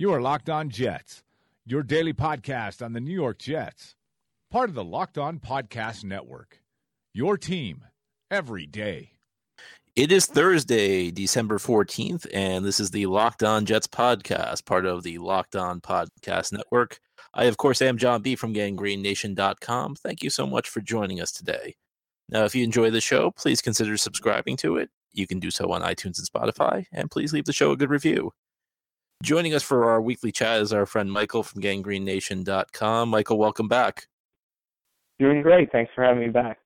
You are Locked On Jets, your daily podcast on the New York Jets, part of the Locked On Podcast Network. Your team every day. It is Thursday, December 14th, and this is the Locked On Jets podcast, part of the Locked On Podcast Network. I, of course, am John B. from GangGreenNation.com. Thank you so much for joining us today. Now, if you enjoy the show, please consider subscribing to it. You can do so on iTunes and Spotify, and please leave the show a good review. Joining us for our weekly chat is our friend Michael from GangGreenNation.com. Michael, welcome back. Doing great. Thanks for having me back.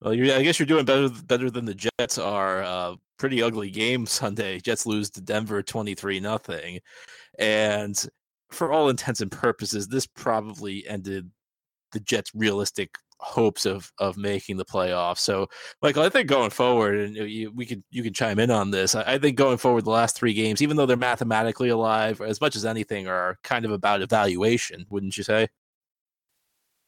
Well, I guess you're doing better better than the Jets are. Uh, pretty ugly game Sunday. Jets lose to Denver 23 nothing, and for all intents and purposes, this probably ended the Jets' realistic hopes of of making the playoffs. So, Michael, I think going forward, and you, we could you can chime in on this. I, I, think going forward, the last three games, even though they're mathematically alive, as much as anything, are kind of about evaluation. Wouldn't you say?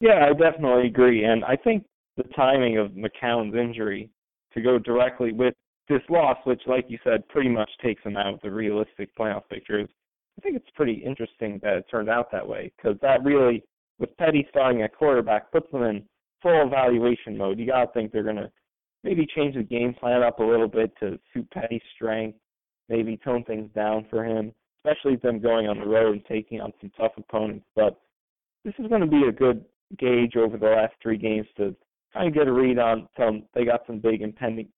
Yeah, I definitely agree, and I think the timing of McCown's injury to go directly with this loss, which, like you said, pretty much takes him out of the realistic playoff pictures. I think it's pretty interesting that it turned out that way because that really, with Petty starting at quarterback, puts them in full evaluation mode. You got to think they're to maybe change the game plan up a little bit to suit Petty's strength, maybe tone things down for him, especially them going on the road and taking on some tough opponents. But this is going to be a good gauge over the last three games to kind of get a read on some. They got some big impending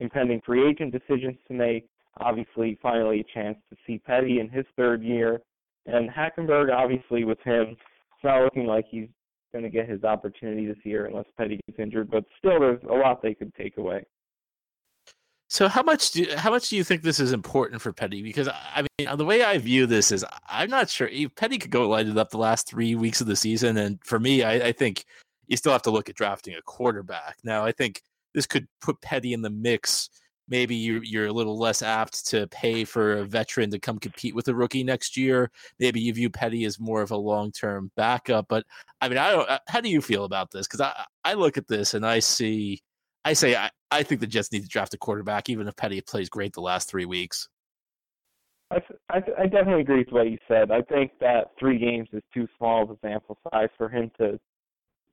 impending free agent decisions to make. Obviously, finally a chance to see Petty in his third year, and Hackenberg. Obviously, with him, it's not looking like he's going to get his opportunity this year unless Petty gets injured. But still, there's a lot they could take away. So how much do how much do you think this is important for Petty? Because I mean, the way I view this is, I'm not sure Petty could go light it up the last three weeks of the season, and for me, I, I think you still have to look at drafting a quarterback. Now, I think this could put Petty in the mix maybe you're, you're a little less apt to pay for a veteran to come compete with a rookie next year. Maybe you view Petty as more of a long term backup. But I mean, I don't. Uh, how do you feel about this? Because I I look at this and I see, I say I, I think the Jets need to draft a quarterback, even if Petty plays great the last three weeks. I, I, I definitely agree with what you said. I think that three games is too small of a sample size for him to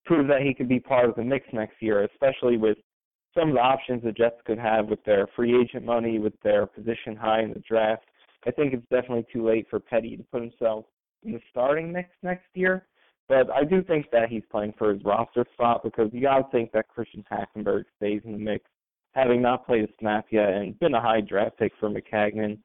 prove that he could be part of the mix next year, especially with some of the options the Jets could have with their free agent money, with their position high in the draft. I think it's definitely too late for Petty to put himself in the starting mix next year. But I do think that he's playing for his roster spot because you got to think that Christian Hackenberg stays in the mix, having not played a snap yet and been a high draft pick for Maccagnan.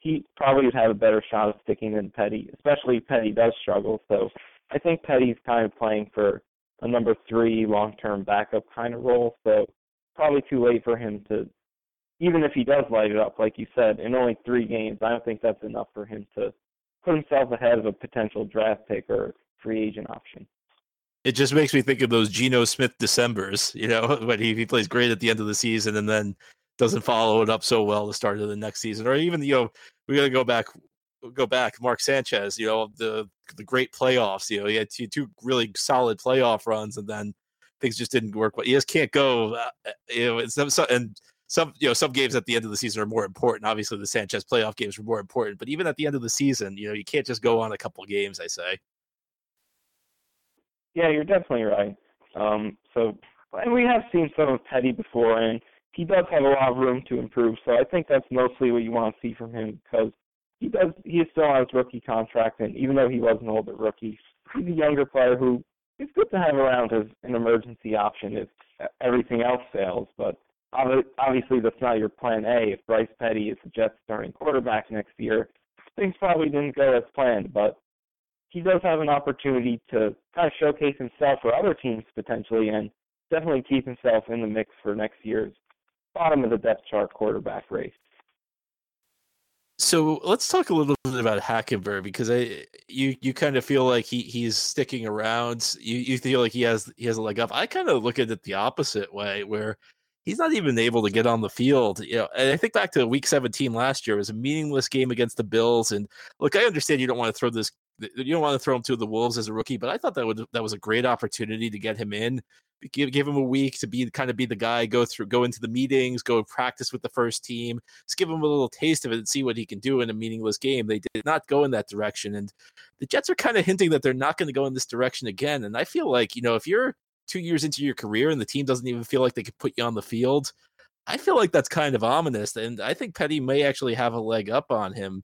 He probably would have a better shot of sticking than Petty, especially if Petty does struggle. So I think Petty's kind of playing for a number three long-term backup kind of role. So probably too late for him to, even if he does light it up, like you said, in only three games. I don't think that's enough for him to put himself ahead of a potential draft pick or free agent option. It just makes me think of those Geno Smith December's, you know, when he, he plays great at the end of the season and then doesn't follow it up so well the start of the next season. Or even, you know, we got to go back go back, Mark Sanchez, you know, the the great playoffs. You know, he had two, two really solid playoff runs, and then things just didn't work. But you just can't go. Uh, uh you know, and some, and some you know some games at the end of the season are more important. Obviously, the Sanchez playoff games were more important. But even at the end of the season, you know, you can't just go on a couple games. I say. Yeah, you're definitely right. Um, so, and we have seen some of Petty before, and he does have a lot of room to improve. So I think that's mostly what you want to see from him because he does he is still on his rookie contract, and even though he was an older rookie, he's a younger player who it's good to have around as an emergency option if everything else fails. But obviously, that's not your plan A. If Bryce Petty is the Jets' starting quarterback next year, things probably didn't go as planned. But he does have an opportunity to kind of showcase himself for other teams potentially, and definitely keep himself in the mix for next year's bottom of the depth chart quarterback race. So let's talk a little bit about Hackenberg because I you you kind of feel like he he's sticking around. You you feel like he has he has a leg up. I kind of look at it the opposite way where he's not even able to get on the field. You know, and I think back to week 17 last year it was a meaningless game against the Bills. And look, I understand you don't want to throw this you don't want to throw him to the wolves as a rookie, but I thought that would that was a great opportunity to get him in, give give him a week to be kind of be the guy, go through, go into the meetings, go practice with the first team, just give him a little taste of it and see what he can do in a meaningless game. They did not go in that direction, and the Jets are kind of hinting that they're not going to go in this direction again. And I feel like you know if you're two years into your career and the team doesn't even feel like they could put you on the field. I feel like that's kind of ominous, and I think Petty may actually have a leg up on him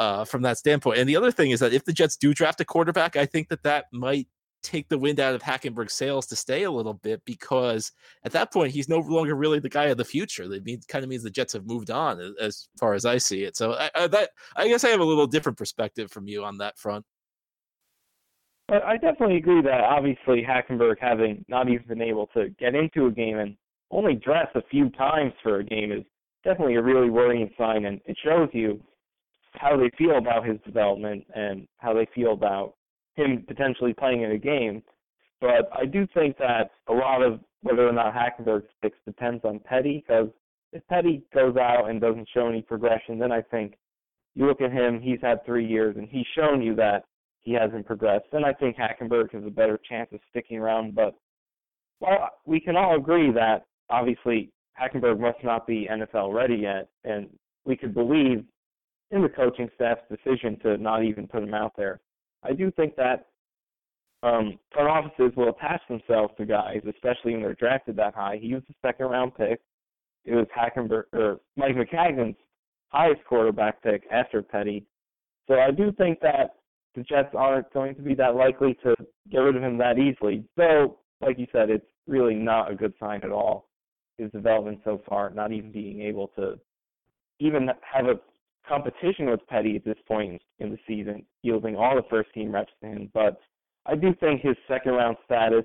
uh, from that standpoint. And the other thing is that if the Jets do draft a quarterback, I think that that might take the wind out of Hackenberg's sails to stay a little bit because at that point he's no longer really the guy of the future. That means kind of means the Jets have moved on as far as I see it. So I, I, that I guess I have a little different perspective from you on that front. I definitely agree that obviously Hackenberg having not even been able to get into a game and only dress a few times for a game is definitely a really worrying sign, and it shows you how they feel about his development and how they feel about him potentially playing in a game. But I do think that a lot of whether or not Hackenberg sticks depends on Petty because if Petty goes out and doesn't show any progression, then I think you look at him, he's had three years and he's shown you that he hasn't progressed. Then I think Hackenberg has a better chance of sticking around. But well, we can all agree that obviously Hackenberg must not be NFL ready yet, and we could believe in the coaching staff's decision to not even put him out there. I do think that um, front offices will attach themselves to guys, especially when they're drafted that high. He was a second round pick. It was Hackenberg or Mike Maccagnan's highest quarterback pick after Petty. So I do think that the Jets aren't going to be that likely to get rid of him that easily. Though, like you said, it's really not a good sign at all. His development so far, not even being able to even have a competition with Petty at this point in the season, yielding all the first team reps to him. But I do think his second round status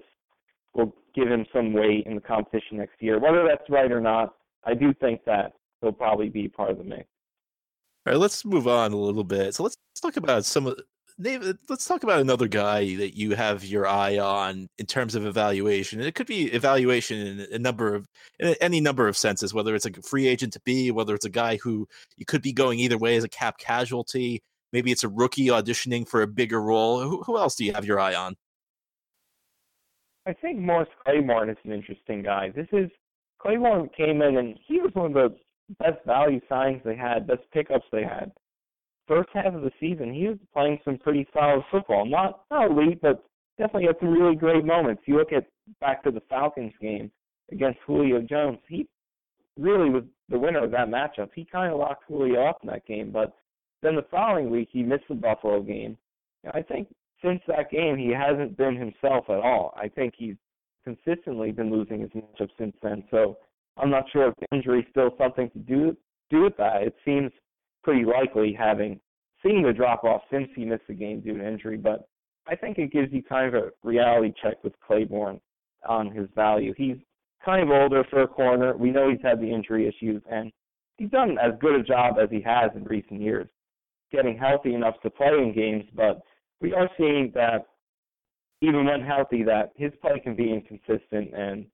will give him some weight in the competition next year. Whether that's right or not, I do think that he'll probably be part of the mix. All right, let's move on a little bit. So let's talk about some of Name, uh, let's talk about another guy that you have your eye on in terms of evaluation. It could be evaluation in a number of any number of senses, whether it's a free agent to be, whether it's a guy who you could be going either way as a cap casualty. Maybe it's a rookie auditioning for a bigger role. Who, who else do you have your eye on? I think Morris Claiborne is an interesting guy. This is Claiborne came in and he was one of the best value signs they had, best pickups they had first half of the season, he was playing some pretty solid football. Not not elite, but definitely had some really great moments. You look at back to the Falcons game against Julio Jones. He really was the winner of that matchup. He kind of locked Julio up in that game, but then the following week he missed the Buffalo game. I think since that game he hasn't been himself at all. I think he's consistently been losing his matchup since then. So I'm not sure if injury is still something to do do with that. It seems pretty likely having seen the drop off since he missed the game due to injury, but I think it gives you kind of a reality check with Claiborne on his value. He's kind of older for a corner. We know he's had the injury issues, and he's done as good a job as he has in recent years, getting healthy enough to play in games. But we are seeing that even when healthy, that his play can be inconsistent, and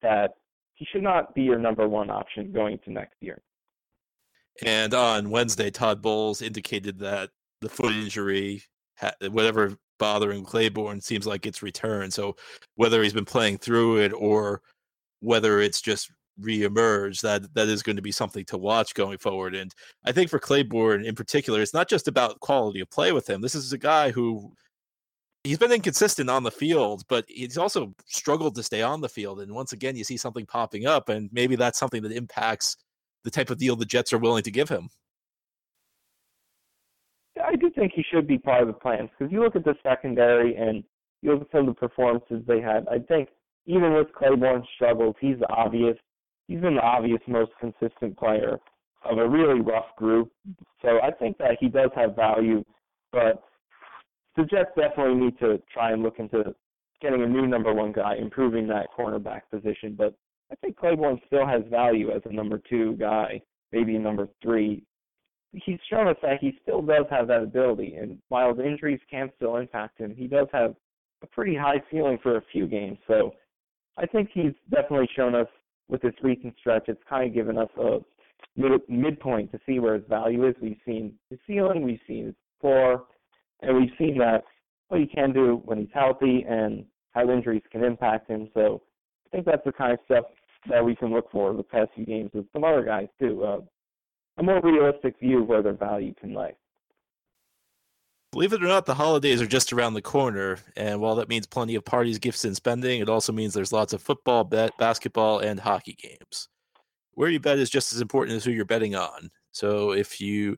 that he should not be your number one option going to next year. And on Wednesday, Todd Bowles indicated that the foot injury, whatever bothering Claiborne, seems like it's returned. So whether he's been playing through it or whether it's just reemerged, that that is going to be something to watch going forward. And I think for Claiborne in particular, it's not just about quality of play with him. This is a guy who he's been inconsistent on the field, but he's also struggled to stay on the field. And once again, you see something popping up, and maybe that's something that impacts the type of deal the Jets are willing to give him. I do think he should be part of the plans because you look at the secondary and you look at some of the performances they had. I think even with Claiborne's struggles, he's the obvious. He's been the obvious most consistent player of a really rough group. So I think that he does have value, but the Jets definitely need to try and look into getting a new number one guy, improving that cornerback position. But I think Claiborne still has value as a number two guy, maybe number three. He's shown us that he still does have that ability, and while the injuries can still impact him, he does have a pretty high ceiling for a few games. So I think he's definitely shown us with this recent stretch. It's kind of given us a mid- midpoint to see where his value is. We've seen his ceiling, we've seen his floor. and we've seen that what he can do when he's healthy and how injuries can impact him. So I think that's the kind of stuff that we can look for the past few games with some other guys too. Uh, a more realistic view of where their value can lay. Believe it or not, the holidays are just around the corner, and while that means plenty of parties, gifts, and spending, it also means there's lots of football, bet, basketball, and hockey games. Where you bet is just as important as who you're betting on. So if you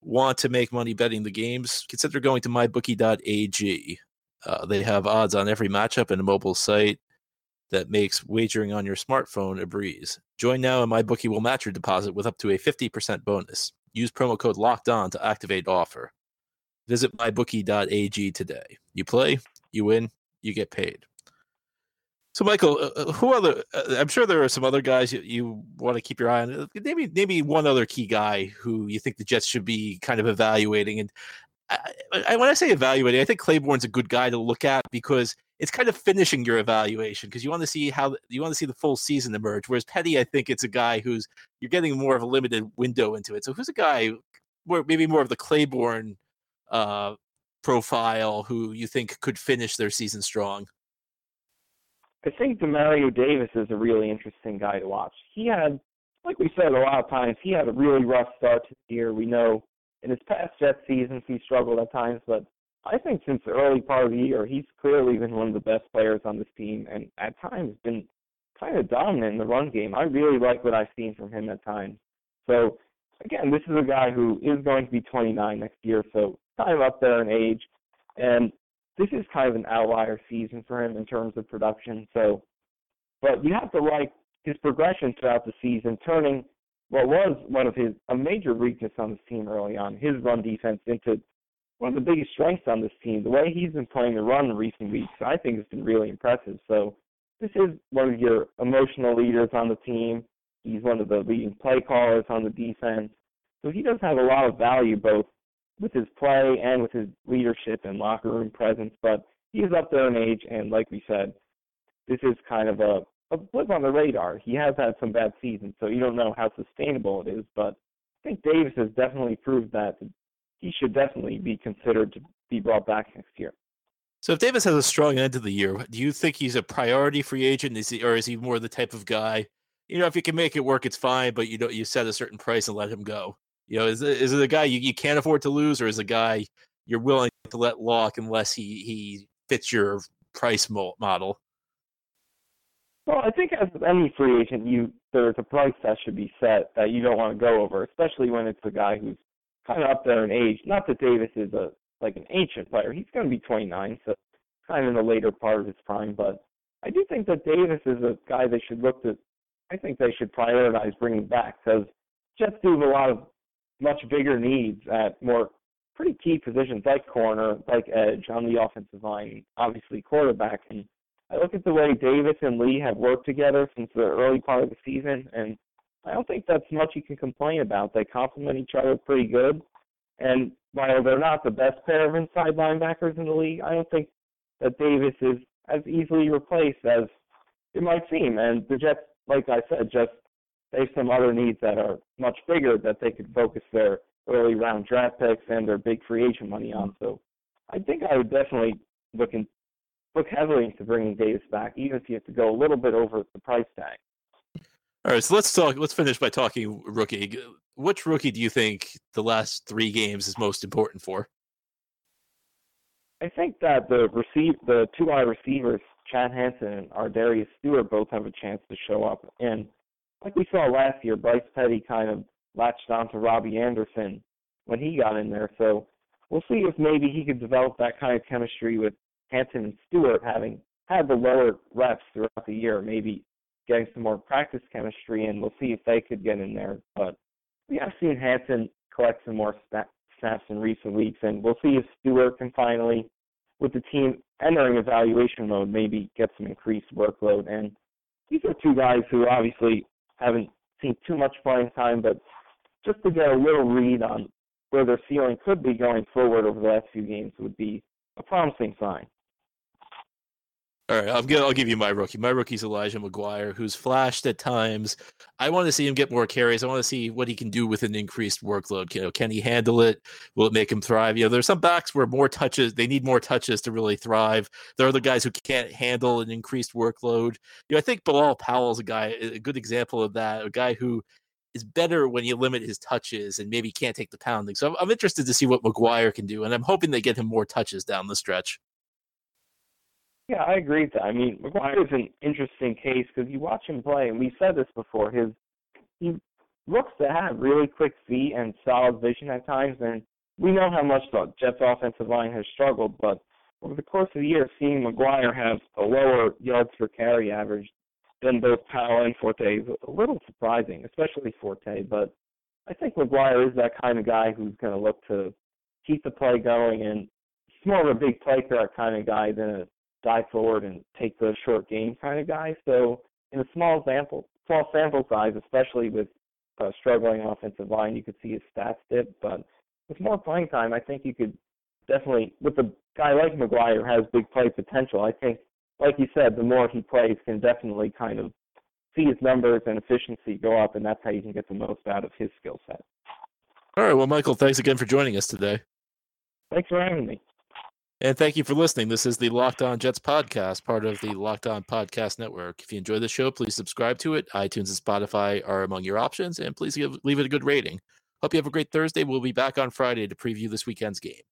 want to make money betting the games, consider going to mybookie.ag. Uh, they have odds on every matchup and a mobile site that makes wagering on your smartphone a breeze. Join now, and my bookie will match your deposit with up to a 50% bonus. Use promo code Locked On to activate offer. Visit mybookie.ag today. You play, you win, you get paid. So, Michael, uh, uh who other? Uh, I'm sure there are some other guys you, you want to keep your eye on. Maybe, maybe one other key guy who you think the Jets should be kind of evaluating. And I, I, when I say evaluating, I think Claiborne's a good guy to look at because it's kind of finishing your evaluation because you want to see how you want to see the full season emerge. Whereas Petty, I think it's a guy who's you're getting more of a limited window into it. So, who's a guy, more maybe more of the Claiborne uh, profile who you think could finish their season strong? I think Demario Davis is a really interesting guy to watch. He had, like we said a lot of times, he had a really rough start to the year. We know in his past Jet seasons he struggled at times, but I think since the early part of the year he's clearly been one of the best players on this team, and at times been kind of dominant in the run game. I really like what I've seen from him at times. So again, this is a guy who is going to be 29 next year, so kind of up there in age, and this is kind of an outlier season for him in terms of production. So, but you have to like his progression throughout the season, turning what was one of his a major weakness on this team early on, his run defense, into one of the biggest strengths on this team. The way he's been playing the run in recent weeks, I think, has been really impressive. So, this is one of your emotional leaders on the team. He's one of the leading play callers on the defense. So he does have a lot of value both with his play and with his leadership and locker room presence. But he's up there in age, and like we said, this is kind of a, a blip on the radar. He has had some bad seasons, so you don't know how sustainable it is. But I think Davis has definitely proved that he should definitely be considered to be brought back next year. So if Davis has a strong end of the year, do you think he's a priority free agent? Is he, or is he more the type of guy? You know, if you can make it work, it's fine, but you don't you set a certain price and let him go. You know, is it, is it a guy you, you can't afford to lose, or is a guy you're willing to let walk unless he he fits your price model? Well, I think as any free agent, you there's a price that should be set that you don't want to go over, especially when it's a guy who's kind of up there in age. Not that Davis is a like an ancient player; he's going to be 29, so kind of in the later part of his prime. But I do think that Davis is a guy they should look to. I think they should prioritize bringing back because Jets do have a lot of much bigger needs at more pretty key positions like corner, like edge on the offensive line, obviously quarterback. And I look at the way Davis and Lee have worked together since the early part of the season, and I don't think that's much you can complain about. They complement each other pretty good. And while they're not the best pair of inside linebackers in the league, I don't think that Davis is as easily replaced as it might seem. And the Jets, like I said, just they have some other needs that are much bigger that they could focus their early round draft picks and their big free agent money on. So I think I would definitely look in, look heavily into bringing Davis back, even if you have to go a little bit over the price tag. All right, so let's talk. Let's finish by talking rookie. Which rookie do you think the last three games is most important for? I think that the receive the two wide receivers, Chad Hansen and Ardarius Stewart, both have a chance to show up. And like we saw last year, Bryce Petty kind of latched on to Robbie Anderson when he got in there. So we'll see if maybe he could develop that kind of chemistry with Hansen and Stewart having had the lower reps throughout the year, maybe getting some more practice chemistry, and we'll see if they could get in there. But we have seen Hansen collect some more snaps in recent weeks, and we'll see if Stewart can finally, with the team entering evaluation mode, maybe get some increased workload. And these are two guys who obviously haven't seen too much playing time, but just to get a little read on where their ceiling could be going forward over the last few games would be a promising sign. All right, I'll give, I'll give you my rookie. My rookie's Elijah McGuire, who's flashed at times. I want to see him get more carries. I want to see what he can do with an increased workload. You know, can he handle it? Will it make him thrive? You know, there's some backs where more touches, they need more touches to really thrive. There are the guys who can't handle an increased workload. You know, I think Bilal Powell's a guy, a good example of that. A guy who is better when you limit his touches and maybe can't take the pounding. So I'm, I'm interested to see what McGuire can do, and I'm hoping they get him more touches down the stretch. Yeah, I agree with that. I mean, McGuire is an interesting case because you watch him play, and we said this before. His he looks to have really quick feet and solid vision at times, and we know how much the Jets' offensive line has struggled. But over the course of the year, seeing McGuire have a lower yards per carry average than both Powell and Forte is a little surprising, especially Forte. But I think McGuire is that kind of guy who's going to look to keep the play going, and he's more of a big play threat kind of guy than a dive forward and take the short game kind of guy. So in a small sample, small sample size, especially with a struggling offensive line, you could see his stats dip. But with more playing time, I think you could definitely, with a guy like McGuire has big play potential. I think, like you said, the more he plays, can definitely kind of see his numbers and efficiency go up, and that's how you can get the most out of his skill set. All right. Well, Michael, thanks again for joining us today. Thanks for having me. And thank you for listening. This is the Locked On Jets podcast, part of the Locked On Podcast Network. If you enjoy the show, please subscribe to it. iTunes and Spotify are among your options, and please give, leave it a good rating. Hope you have a great Thursday. We'll be back on Friday to preview this weekend's game.